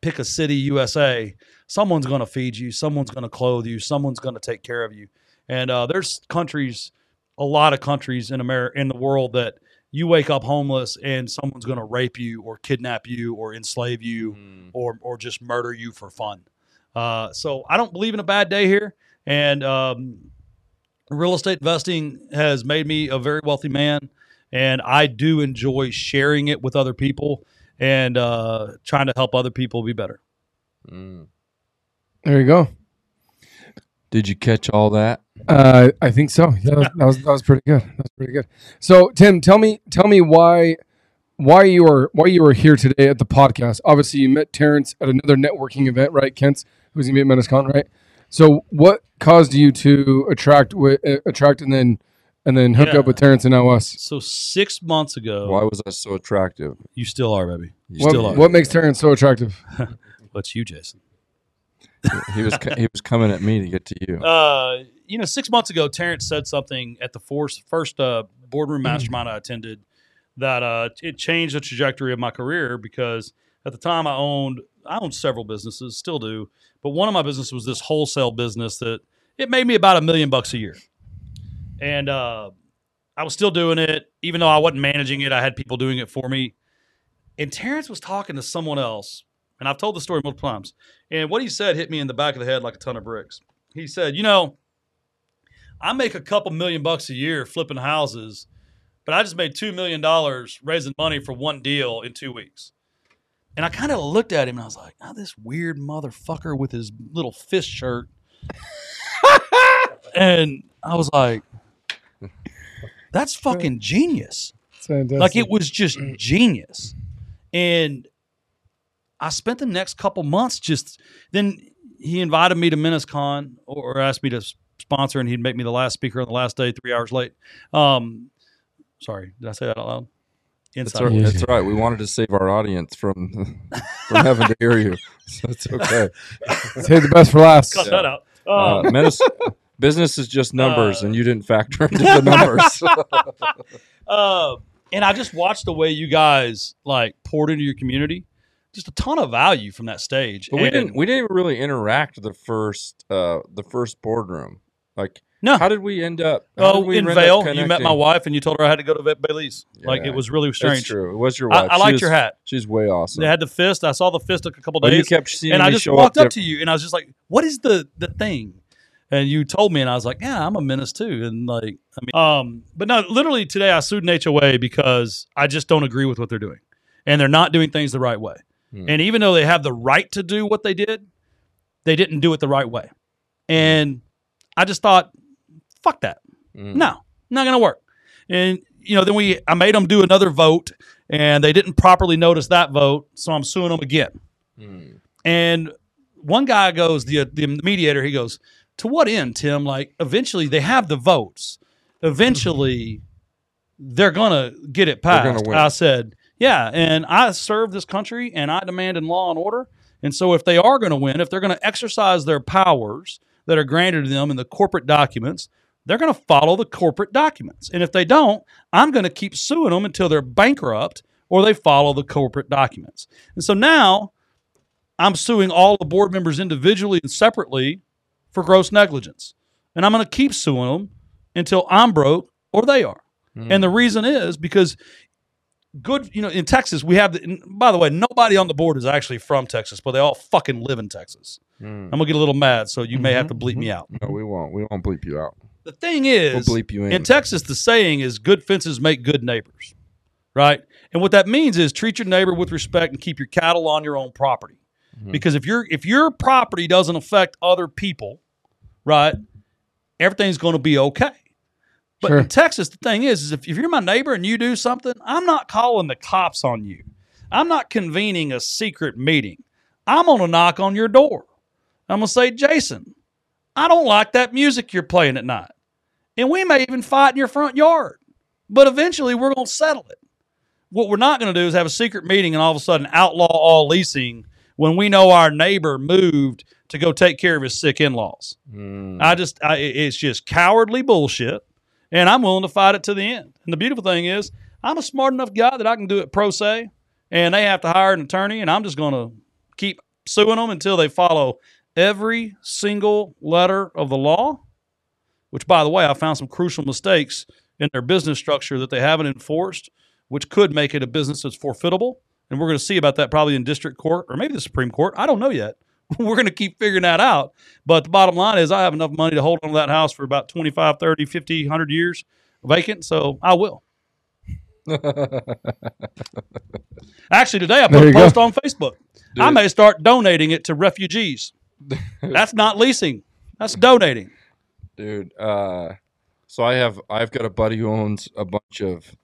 pick a city, USA, someone's going to feed you, someone's going to clothe you, someone's going to take care of you. And uh, there's countries, a lot of countries in America, in the world that you wake up homeless and someone's going to rape you or kidnap you or enslave you or or just murder you for fun. Uh, so I don't believe in a bad day here, and um, real estate investing has made me a very wealthy man, and I do enjoy sharing it with other people and uh, trying to help other people be better. Mm. There you go. Did you catch all that? Uh, I think so. That was, that was that was pretty good. That was pretty good. So, Tim, tell me tell me why why you are why you are here today at the podcast. Obviously, you met Terrence at another networking event, right? Kent's who's gonna be at MenaceCon, right? So, what caused you to attract with uh, attract and then and then hook Yeah. up with Terrence and now us? So six months ago, Why was I so attractive? you still are, baby. You What, still are. what makes Terrence so attractive? What's you, Jason? He was co- he was coming at me to get to you. Uh, you know, six months ago, Terrence said something at the first, first uh, boardroom mastermind I attended that uh, it changed the trajectory of my career because at the time I owned I owned several businesses, still do, but one of my businesses was this wholesale business that it made me about a million bucks a year, and uh, I was still doing it even though I wasn't managing it. I had people doing it for me, and Terrence was talking to someone else, and I've told the story multiple times. And what he said hit me in the back of the head like a ton of bricks. He said, "You know, I make a couple million bucks a year flipping houses, but I just made two million dollars raising money for one deal in two weeks." And I kind of looked at him and I was like, "Oh, this weird motherfucker with his little fist shirt." and I was like, "That's fucking genius." Fantastic. Like it was just genius. And I spent the next couple months just then he invited me to MenaceCon or, or asked me to sponsor and he'd make me the last speaker on the last day, three hours late. Um sorry, did I say that out loud? That's, Inside. right. That's right. We wanted to save our audience from from having to hear you. So it's okay. Save the best for last. Cut that out. Uh, Um, menace, business is just numbers, Uh, and you didn't factor into the numbers. uh, and I just watched the way you guys like poured into your community. Just a ton of value from that stage. But we And- didn't we didn't really interact the first uh the first boardroom. Like No. how did we end up? Oh, did we in Vail, you met my wife, and you told her I had to go to Vet Bailey's. Like it was really That's strange. true. It was your wife. I She liked was- your hat. She's way awesome. They had the fist. I saw the fist a couple But days. you kept seeing and I just walked up up, to you, and I was just like, "What is the the thing?" And you told me, and I was like, "Yeah, I'm a menace too." And like, I mean, um, but no, literally today I sued an HOA because I just don't agree with what they're doing, and they're not doing things the right way. Hmm. And even though they have the right to do what they did, they didn't do it the right way. And I just thought, "Fuck that." Mm. No, not to work. And you know, then we I made them do another vote, and they didn't properly notice that vote, so I'm suing them again. Mm. And one guy goes, the the mediator, he goes, to what end, Tim? Like, eventually they have the votes. Eventually, they're gonna get it passed. I said, yeah, and I serve this country, and I demand in law and order. And so, if they are going to win, if they're going to exercise their powers that are granted to them in the corporate documents, they're going to follow the corporate documents. And if they don't, I'm going to keep suing them until they're bankrupt or they follow the corporate documents. And so now I'm suing all the board members individually and separately for gross negligence. And I'm going to keep suing them until I'm broke or they are. And the reason is because good, you know, in Texas, we have, the, by the way, nobody on the board is actually from Texas, but they all fucking live in Texas. Mm. I'm going to get a little mad, so you may have to bleep me out. No, we won't. We won't bleep you out. The thing is, We'll bleep you in. in Texas, the saying is good fences make good neighbors, right? And what that means is treat your neighbor with respect and keep your cattle on your own property. Mm-hmm. Because if your if your property doesn't affect other people, right, everything's going to be okay. But Sure. in Texas, the thing is, is if, if you're my neighbor and you do something, I'm not calling the cops on you. I'm not convening a secret meeting. I'm going to knock on your door. I'm going to say, Jason, I don't like that music you're playing at night. And we may even fight in your front yard. But eventually we're going to settle it. What we're not going to do is have a secret meeting and all of a sudden outlaw all leasing when we know our neighbor moved to go take care of his sick in laws. Mm. I just, I, it's just cowardly bullshit. And I'm willing to fight it to the end. And the beautiful thing is, I'm a smart enough guy that I can do it pro se, and they have to hire an attorney, and I'm just going to keep suing them until they follow every single letter of the law. Which, by the way, I found some crucial mistakes in their business structure that they haven't enforced, which could make it a business that's forfeitable. And we're going to see about that probably in district court or maybe the Supreme Court. I don't know yet. we're going to keep figuring that out. But the bottom line is, I have enough money to hold on to that house for about 25, 30, 50, 100 years vacant. So I will. Actually, today I put a you go. post on Facebook. I may start donating it to refugees. That's not leasing, that's donating. dude. Uh, so I have I've got a buddy who owns a bunch of.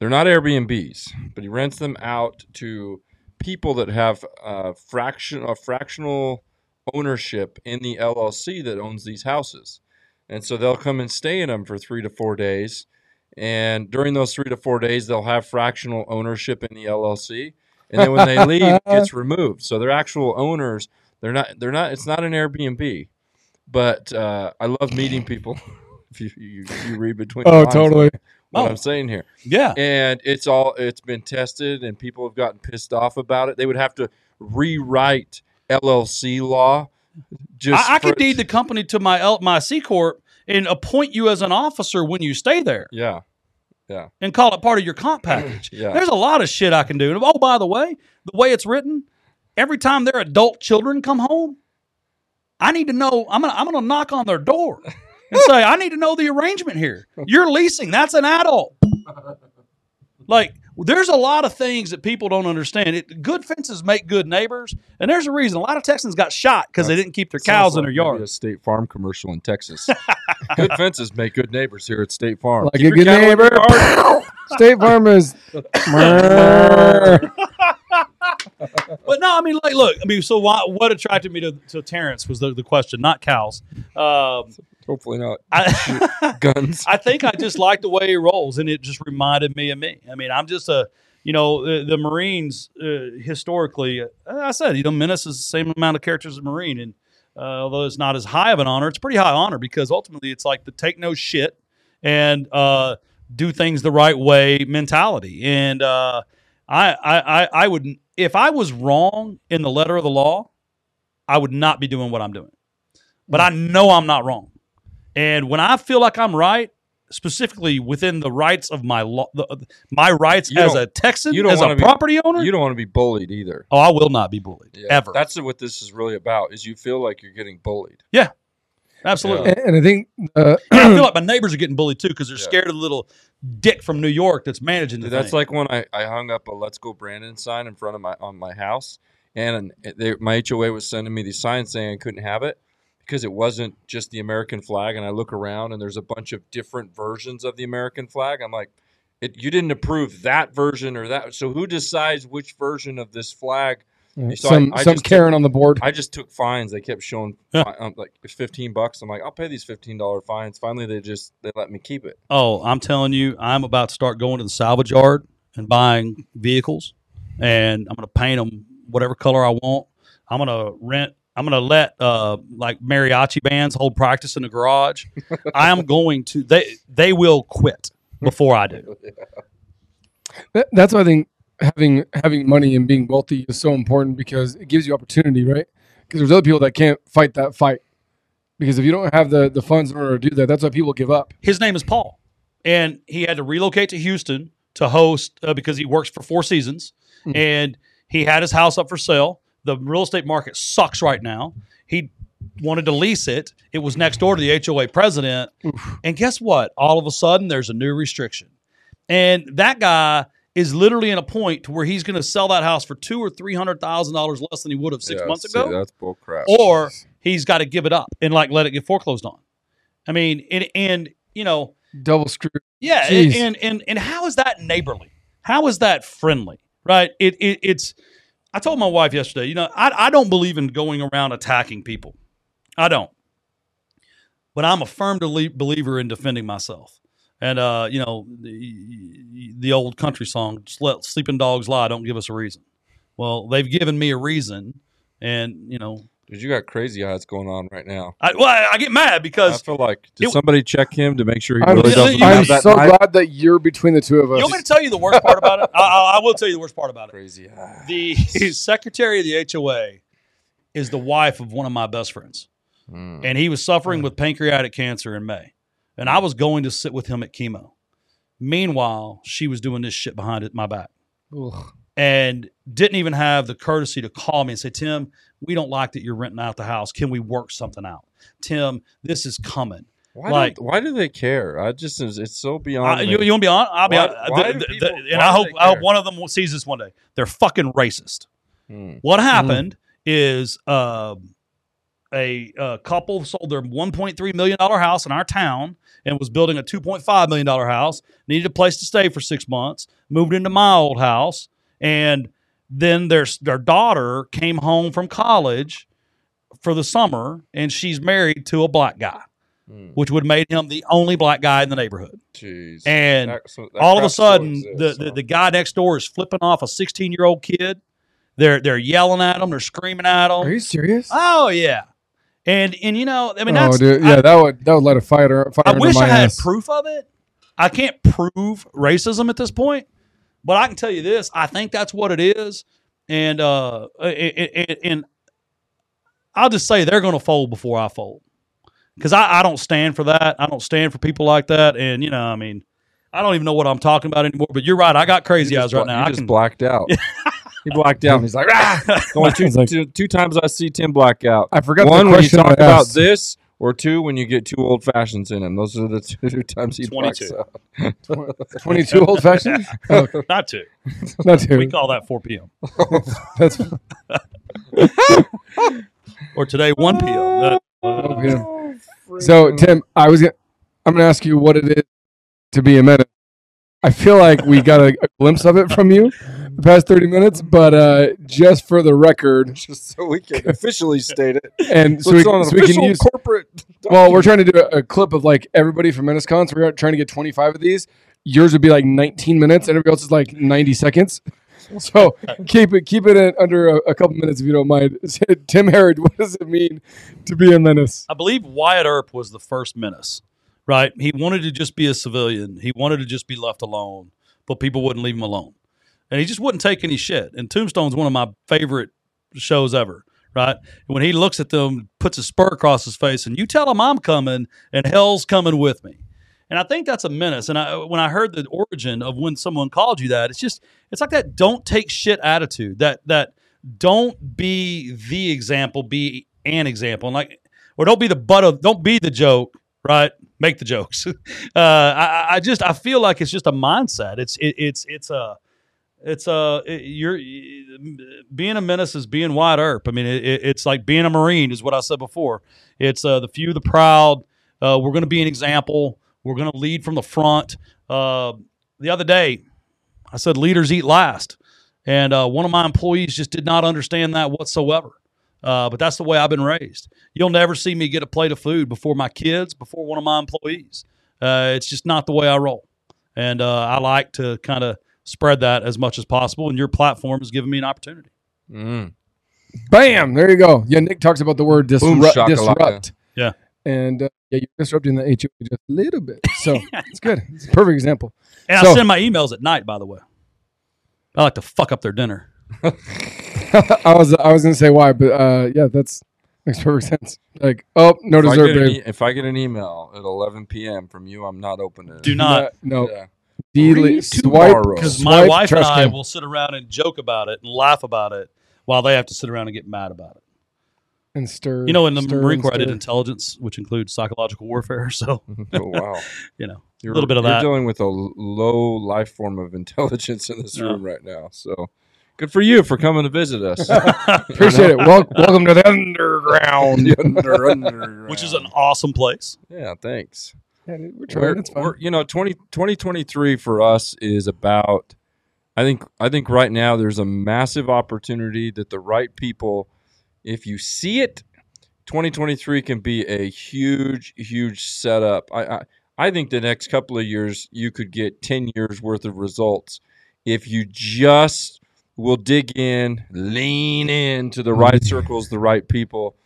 They're not Airbnbs, but he rents them out to people that have uh, fraction a fractional ownership in the LLC that owns these houses, and so they'll come and stay in them for three to four days, and during those three to four days they'll have fractional ownership in the LLC, and then when they leave, it gets removed. So they're actual owners. They're not. They're not. It's not an Airbnb but uh, I love meeting people. if you, you, you read between, Oh, totally. What Oh. I'm saying here, Yeah. and it's all it's been tested, and people have gotten pissed off about it. They would have to rewrite LLC law. Just I, I could deed the company to my L, my C corp and appoint you as an officer when you stay there, Yeah. yeah, and call it part of your comp package. Yeah. There's a lot of shit I can do. And oh, by the way, the way it's written, every time their adult children come home, I need to know. I'm gonna I'm gonna knock on their door and say, I need to know the arrangement here. You're leasing. That's an adult. Like. There's a lot of things that people don't understand. It, good fences make good neighbors, and there's a reason. A lot of Texans got shot because they didn't keep their cows Sounds in their yard. A State Farm commercial in Texas. good fences make good neighbors here at State Farm. Like Keep a good cattle in your neighbor. State Farm is. But no, I mean, like, look, I mean, so why, what attracted me to, to Terrence was the, the question, not cows. Um, Hopefully not I, guns. I think I just like the way he rolls, and it just reminded me of me. I mean, I'm just a, you know, the, the Marines uh, historically, uh, I said, you know, Menace is the same amount of characters as a Marine, and uh, although it's not as high of an honor, it's pretty high honor because ultimately it's like the take no shit and uh, do things the right way mentality. And uh, I, I, I, I would, if I was wrong in the letter of the law, I would not be doing what I'm doing. But I know I'm not wrong. And when I feel like I'm right, specifically within the rights of my law, the, my rights You as a Texan, you don't as a wanna be- property owner, You don't want to be bullied either. oh, I will not be bullied Yeah, ever. That's what this is really about. Is you feel like you're getting bullied. Yeah, absolutely. And, and I think uh, And I feel like my neighbors are getting bullied too because they're Yeah. scared of the little dick from New York that's managing the Dude, that's thing. like when I, I hung up a "Let's Go Brandon" sign in front of my on my house, and they, my HOA was sending me these signs saying I couldn't have it because it wasn't just the American flag. And I look around and there's a bunch of different versions of the American flag. I'm like, it, you didn't approve that version or that. So who decides which version of this flag? So I- some I some just took- Karen on the board. I just took fines. They kept showing Yeah. fi- um, like it's fifteen bucks. I'm like, I'll pay these fifteen dollar fines. Finally, they just they let me keep it. oh, I'm telling you, I'm about to start going to the salvage yard and buying vehicles, and I'm going to paint them whatever color I want. I'm going to rent. I'm going to let uh, like mariachi bands hold practice in the garage. I am going to. They they will quit before I do. That- that's why I think having having money and being wealthy is so important because it gives you opportunity, right? Because there's other people that can't fight that fight. Because if you don't have the the funds in order to do that, that's why people give up. His name is Paul, and he had to relocate to Houston to host uh, because he works for Four Seasons, and he had his house up for sale. The real estate market sucks right now. He wanted to lease it. It was next door to the HOA president, and guess what? All of a sudden, there's a new restriction, and that guy is literally in a point to where he's going to sell that house for two or three hundred thousand dollars less than he would have six Yeah, months ago that's bull crap. or he's got to give it up and like let it get foreclosed on. I mean, and, and you know, Double screw. yeah, Jeez. and and and how is that neighborly? How is that friendly? Right? It, it it's. I told my wife yesterday. You know, I I don't believe in going around attacking people. I don't. But I'm a firm believer in defending myself. And uh, you know, the, the old country song, "Just let "Sleeping Dogs Lie." Don't give us a reason. Well, they've given me a reason, and you know, Dude, you got crazy eyes going on right now. I, well, I, I get mad because I feel like did it- somebody check him to make sure he I'm, really you- doesn't you- I'm have that so knife? glad that you're between the two of us. you want me to tell you the worst part about it? I, I, I will tell you the worst part about it. Crazy eyes. The secretary of the HOA is the wife of one of my best friends, Mm. and he was suffering with pancreatic cancer in May, and I was going to sit with him at chemo. Meanwhile, she was doing this shit behind it, my back. Ugh. And didn't even have the courtesy to call me and say, Tim, we don't like that you're renting out the house. Can we work something out? Tim, this is coming. Why, like- why do they care? I just it's so beyond. I, you, you want to be on? I'll be Why- on. why the- the- people- and I hope I hope one of them sees this one day. They're fucking racist. Hmm. What happened is um a, uh couple sold their 1.3 million dollar house in our town and was building a 2.5 million dollar house. Needed a place to stay for six months. Moved into my old house, and then their their daughter came home from college for the summer, and she's married to a black guy, Hmm. which would have made him the only black guy in the neighborhood. Jeez. And That- so- that all of a sudden exists, the, huh? the the guy next door is flipping off a 16 year old kid they're they're yelling at him they're screaming at him. Are you serious? oh yeah and and you know i mean oh, that's dude, I, yeah, that would that would light a fire. fire I wish my i had ass. proof of it i can't prove racism at this point but i can tell you this i think that's what it is and uh and, and, and i'll just say they're going to fold before i fold because I, I don't stand for that i don't stand for people like that and you know i mean I don't even know what I'm talking about anymore, but you're right. I got crazy eyes just right bla- now. You I just can, blacked out. he blacked out. He's like, ah! The only two, like- two, two times I see Tim black out. I forgot One the when you question talk about this, or two when you get two old fashions in him. Those are the two times he blacks 22. out. Twenty-two old fashions? Oh, not two. not two. We call that 4 p.m. That's or today 1 p.m. That- Oh, yeah. So, Tim, I was gonna, I'm going to ask you what it is to be a menace. I feel like we got a, a glimpse of it from you the past 30 minutes, but uh, just for the record, Just so we can officially state it. and so, So we, it's on an so we can use. corporate. Well, we're trying to do a, a clip of like everybody from MenaceCon. So we're trying to get 25 of these. Yours would be like 19 minutes, and everybody else is like 90 seconds. So keep it keep it in under a, a couple minutes if you don't mind. Tim Herriage, what does it mean to be a menace? I believe Wyatt Earp was the first menace. right? He wanted to just be a civilian. He wanted to just be left alone, but people wouldn't leave him alone. And he just wouldn't take any shit. And Tombstone's one of my favorite shows ever, right? When he looks at them, puts a spur across his face, and you tell him I'm coming, and hell's coming with me. And I think that's a menace. And I, when I heard the origin of when someone called you that, it's just it's like that don't take shit attitude. That that don't be the example, be an example. And like or don't be the butt of don't be the joke, right? Make the jokes. uh, I, I just I feel like it's just a mindset. It's it, it's it's a it's it, you're being a menace is being Wyatt Earp. I mean, it, it's like being a marine is what I said before. It's uh, the few, the proud. Uh, we're going to be an example. We're going to lead from the front. Uh, the other day, I said leaders eat last, and uh, one of my employees just did not understand that whatsoever. Uh, but that's the way I've been raised. You'll never see me get a plate of food before my kids, before one of my employees. Uh, it's just not the way I roll, and uh, I like to kind of spread that as much as possible. And your platform has given me an opportunity. Mm. Bam! There you go. Yeah, Nick talks about the word Boom disrupt. shakalaka. disrupt. Yeah. And uh, yeah, you're disrupting the HOA just a little bit. So it's good. It's a perfect example. And So- I send my emails at night, by the way. I like to fuck up their dinner. I was I was gonna say why, but uh, yeah, that's makes perfect sense. Like, oh, no If dessert, get babe. e- if I get an email at 11 p.m. from you, I'm not opening it. Do not, no, Yeah. Delete, swipe, tomorrow. because my wife and I can. will sit around and joke about it and laugh about it while they have to sit around and get mad about it. and stir. You know, in the Marine Corps, I did intelligence, which includes psychological warfare. So, oh, wow. you know, You're, a little bit of you're that. dealing with a low life form of intelligence in this Yeah. room right now. So good for you for coming to visit us. Appreciate it. Wel- welcome to the underground. The under- underground. which is an awesome place. yeah. Thanks. Yeah, we're We're, trying. It's fine. we're- you know, 20, 2023 for us is about. I think I think right now there's a massive opportunity that the right people, if you see it, 2023 can be a huge, huge setup. I, I I think the next couple of years you could get 10 years worth of results if you just will dig in, lean into the mm-hmm. right circles, the right people,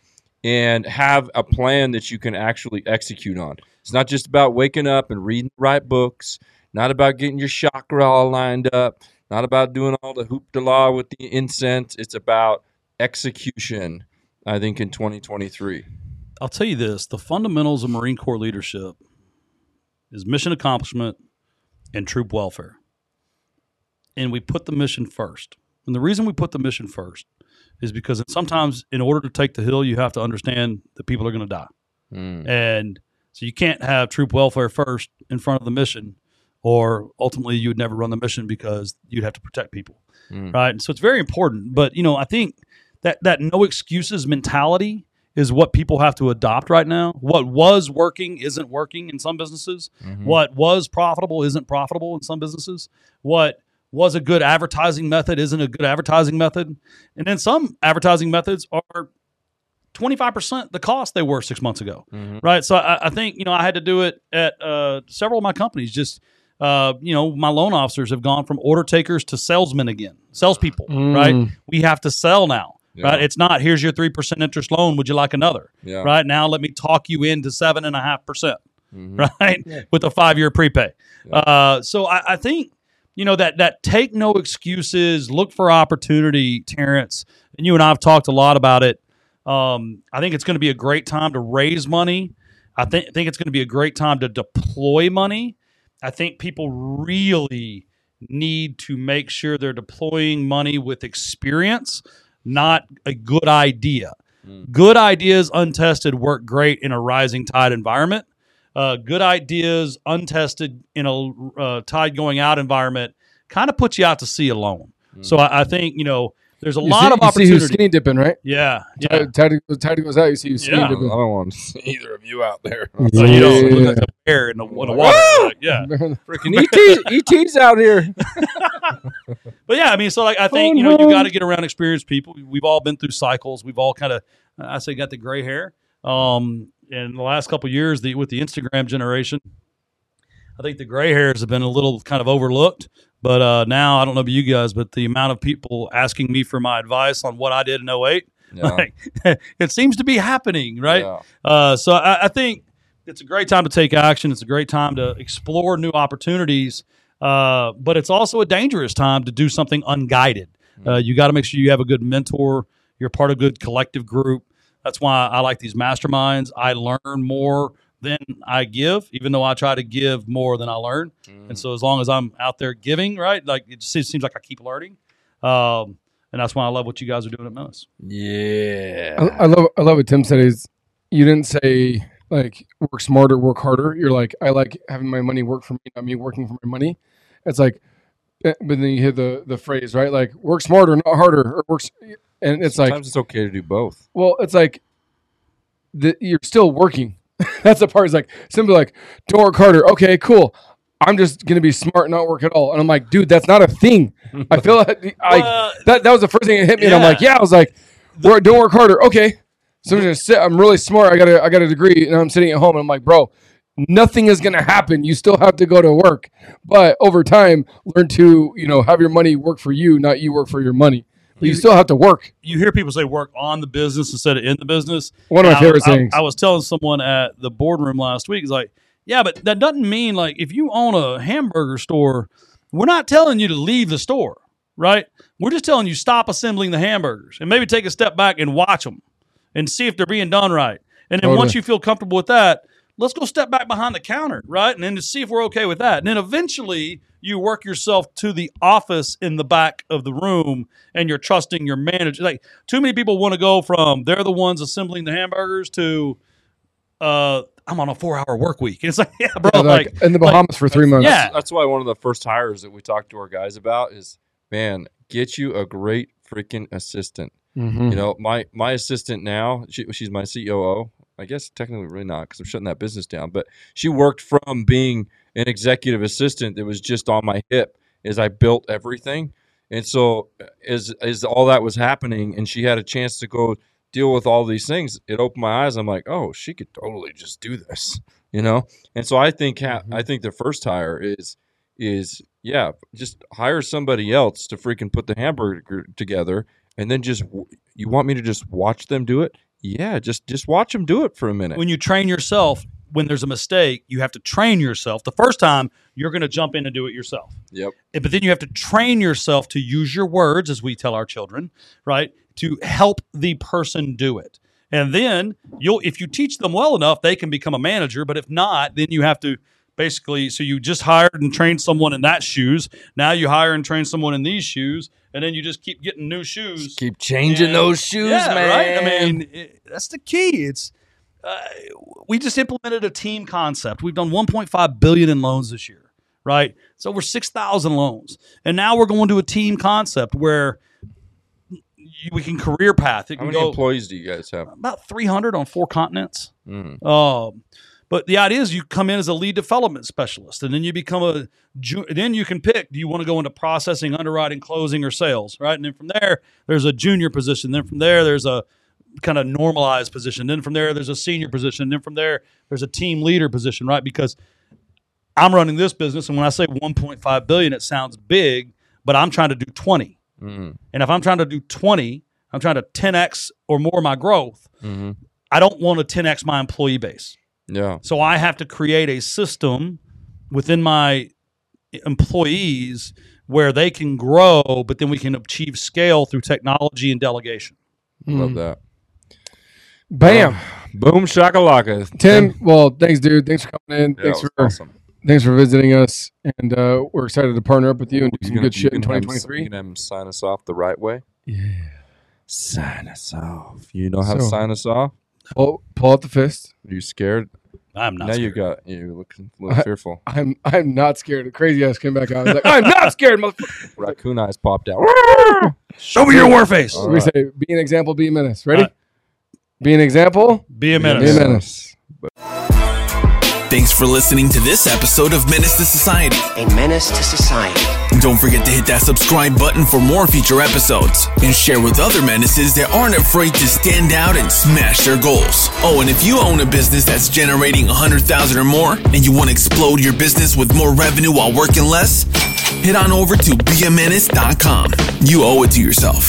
and have a plan that you can actually execute on. It's not just about waking up and reading the right books, not about getting your chakra all lined up, not about doing all the hoop de la with the incense. It's about execution, I think, in 2023. I'll tell you this the fundamentals of Marine Corps leadership is mission accomplishment and troop welfare. And we put the mission first. And the reason we put the mission first is because sometimes, in order to take the hill, you have to understand that people are going to die. Mm. And so you can't have troop welfare first in front of the mission, or ultimately you would never run the mission because you'd have to protect people. Mm. Right. And so it's very important. But, you know, I think that that no excuses mentality is what people have to adopt right now. What was working isn't working in some businesses. Mhm. What was profitable isn't profitable in some businesses. What was a good advertising method isn't a good advertising method. And then some advertising methods are 25% the cost they were six months ago. Mhm. Right. So I, I think, you know, I had to do it at uh, several of my companies. Just, uh, you know, my loan officers have gone from order takers to salesmen again, salespeople, Mm. right? We have to sell now. Yeah. Right. It's not here's your three percent interest loan. Would you like another? Yeah. Right now, let me talk you into seven and a half percent. Mhm. Right, with a five year prepay. Uh, so I, I think you know that that take no excuses, look for opportunity, Terrence. And you and I have talked a lot about it. Um, I think it's going to be a great time to raise money. I think think it's going to be a great time to deploy money. I think people really need to make sure they're deploying money with experience, not a good idea. Good ideas untested work great in a rising tide environment. Uh, good ideas untested in a uh, tide going out environment kind of puts you out to sea alone. So I, I think you know there's a You lot see, of you see opportunity. who's skinny dipping, right? yeah, yeah. Tide goes out. You see who's skinny Yeah. I dipping. don't want either of you out there. So you don't Yeah. look like a bear in the, in the water. Like, yeah. Freaking ET, ET's out here. But yeah, I mean, so like I think you know you got to get around experienced people. We've all been through cycles. We've all kind of, I say, got the gray hair. Um, in the last couple of years, the with the Instagram generation, I think the gray hairs have been a little kind of overlooked. But uh, now I don't know about you guys, but the amount of people asking me for my advice on what I did in 08, Yeah. like, it seems to be happening, right? Yeah. Uh, so I, I think it's a great time to take action. It's a great time to explore new opportunities. Uh, but it's also a dangerous time to do something unguided. Uh, you got to make sure you have a good mentor. You're part of a good collective group. That's why I like these masterminds. I learn more than I give, even though I try to give more than I learn. And so as long as I'm out there giving, right, like it just seems like I keep learning. Um, and that's why I love what you guys are doing at Menace. Yeah. I, I love I love what Tim said is you didn't say like work smarter, work harder. You're like I like having my money work for me, not me working for my money. It's like, eh, but then you hear the the phrase right, like work smarter, not harder, or works, and it's like Sometimes it's okay to do both. well, it's like the, you're still working. That's the part. Is like simply like don't work harder. Okay, cool. I'm just gonna be smart, and not work at all. And I'm like, dude, that's not a thing. I feel like I Well, that that was the first thing that hit me. And I'm like, yeah. I was like, work, don't work harder. Okay. So I'm gonna sit. I'm really smart. I got a I got a degree, and I'm sitting at home. And I'm like, bro, nothing is gonna happen. You still have to go to work, but over time, learn to you know have your money work for you, not you work for your money. You still have to work. you hear people say work on the business instead of in the business. One of my And I- favorite I. I was telling someone at the boardroom last week, it's like, yeah, but that doesn't mean like if you own a hamburger store, we're not telling you to leave the store, right? We're just telling you stop assembling the hamburgers and maybe take a step back and watch them and see if they're being done right. And then once you feel comfortable with that, let's go step back behind the counter, right? And then to see if we're okay with that. And then eventually you work yourself to the office in the back of the room and you're trusting your manager. Like too many people want to go from they're the ones assembling the hamburgers to uh I'm on a four hour work week. And it's like, yeah, bro, Yeah, like, like, in the like- Bahamas for three months. yeah. That's why one of the first hires that we talked to our guys about is, man, get you a great freaking assistant. Mhm. You know, my my assistant now, she, she's my COO. I guess technically really not because I'm shutting that business down. But she worked from being an executive assistant that was just on my hip as I built everything. And so uh, as as all that was happening, and she had a chance to go deal with all these things, it opened my eyes. I'm like, oh, she could totally just do this, you know. And so I think ha- mm-hmm. I think the first hire is is yeah, just hire somebody else to freaking put the hamburger together, and then just you want me to just watch them do it? Yeah, just just watch them do it for a minute. when you train yourself, when there's a mistake, you have to train yourself. The first time, you're going to jump in and do it yourself. Yep. But then you have to train yourself to use your words, as we tell our children, right? To help the person do it. And then you'll, if you teach them well enough, they can become a manager. But if not, then you have to basically, so you just hired and trained someone in that shoes. Now you hire and train someone in these shoes. And then you just keep getting new shoes. Keep changing And- those shoes, yeah, man. Right? I mean, it, that's the key. It's uh, we just implemented a team concept. We've done 1.5 billion in loans this year, right? It's over 6,000 loans, and now we're going to a team concept where we can career path. It how many go employees do you guys have? about 300 on four continents. Mm. Um, but the idea is you come in as a lead development specialist, and then you become a. Then you can pick: do you want to go into processing, underwriting, closing, or sales? Right, and then from there, there's a junior position. Then from there, there's a kind of normalized position. Then from there, there's a senior position. Then from there, there's a team leader position. Right, because I'm running this business, and when I say 1.5 billion, it sounds big, but I'm trying to do 20. Mm. And if I'm trying to do 20, I'm trying to 10x or more my growth. Mhm. I don't want to 10x my employee base. Yeah. So I have to create a system within my employees where they can grow, but then we can achieve scale through technology and delegation. Love that. Bam. Boom shakalaka. Tim, well, thanks, dude. Thanks for coming in. Yeah, thanks for awesome. thanks for visiting us, and uh, we're excited to partner up with you and do some gonna- good shit in can have him- 2023. You can have sign us off the right way. Yeah. Sign us off. You know how to sign us off? Pull, pull out the fist. Are you scared? I'm not. now you got you're looking a little I- fearful. I'm I'm not scared. Crazy ass came back out. I was like, I'm not scared, motherfucker. Raccoon eyes popped out. Show me your war face. All we right. say, be an example, be a menace. Ready? All Be an example, Be a menace. be a menace. menace. Thanks for listening to this episode of Menace to Society. A menace to society. And Don't forget to hit that subscribe button for more future episodes and share with other menaces that aren't afraid to stand out and smash their goals. Oh, and if you own a business that's generating 100,000 or more and you want to explode your business with more revenue while working less, head on over to beamenace.com. You owe it to yourself.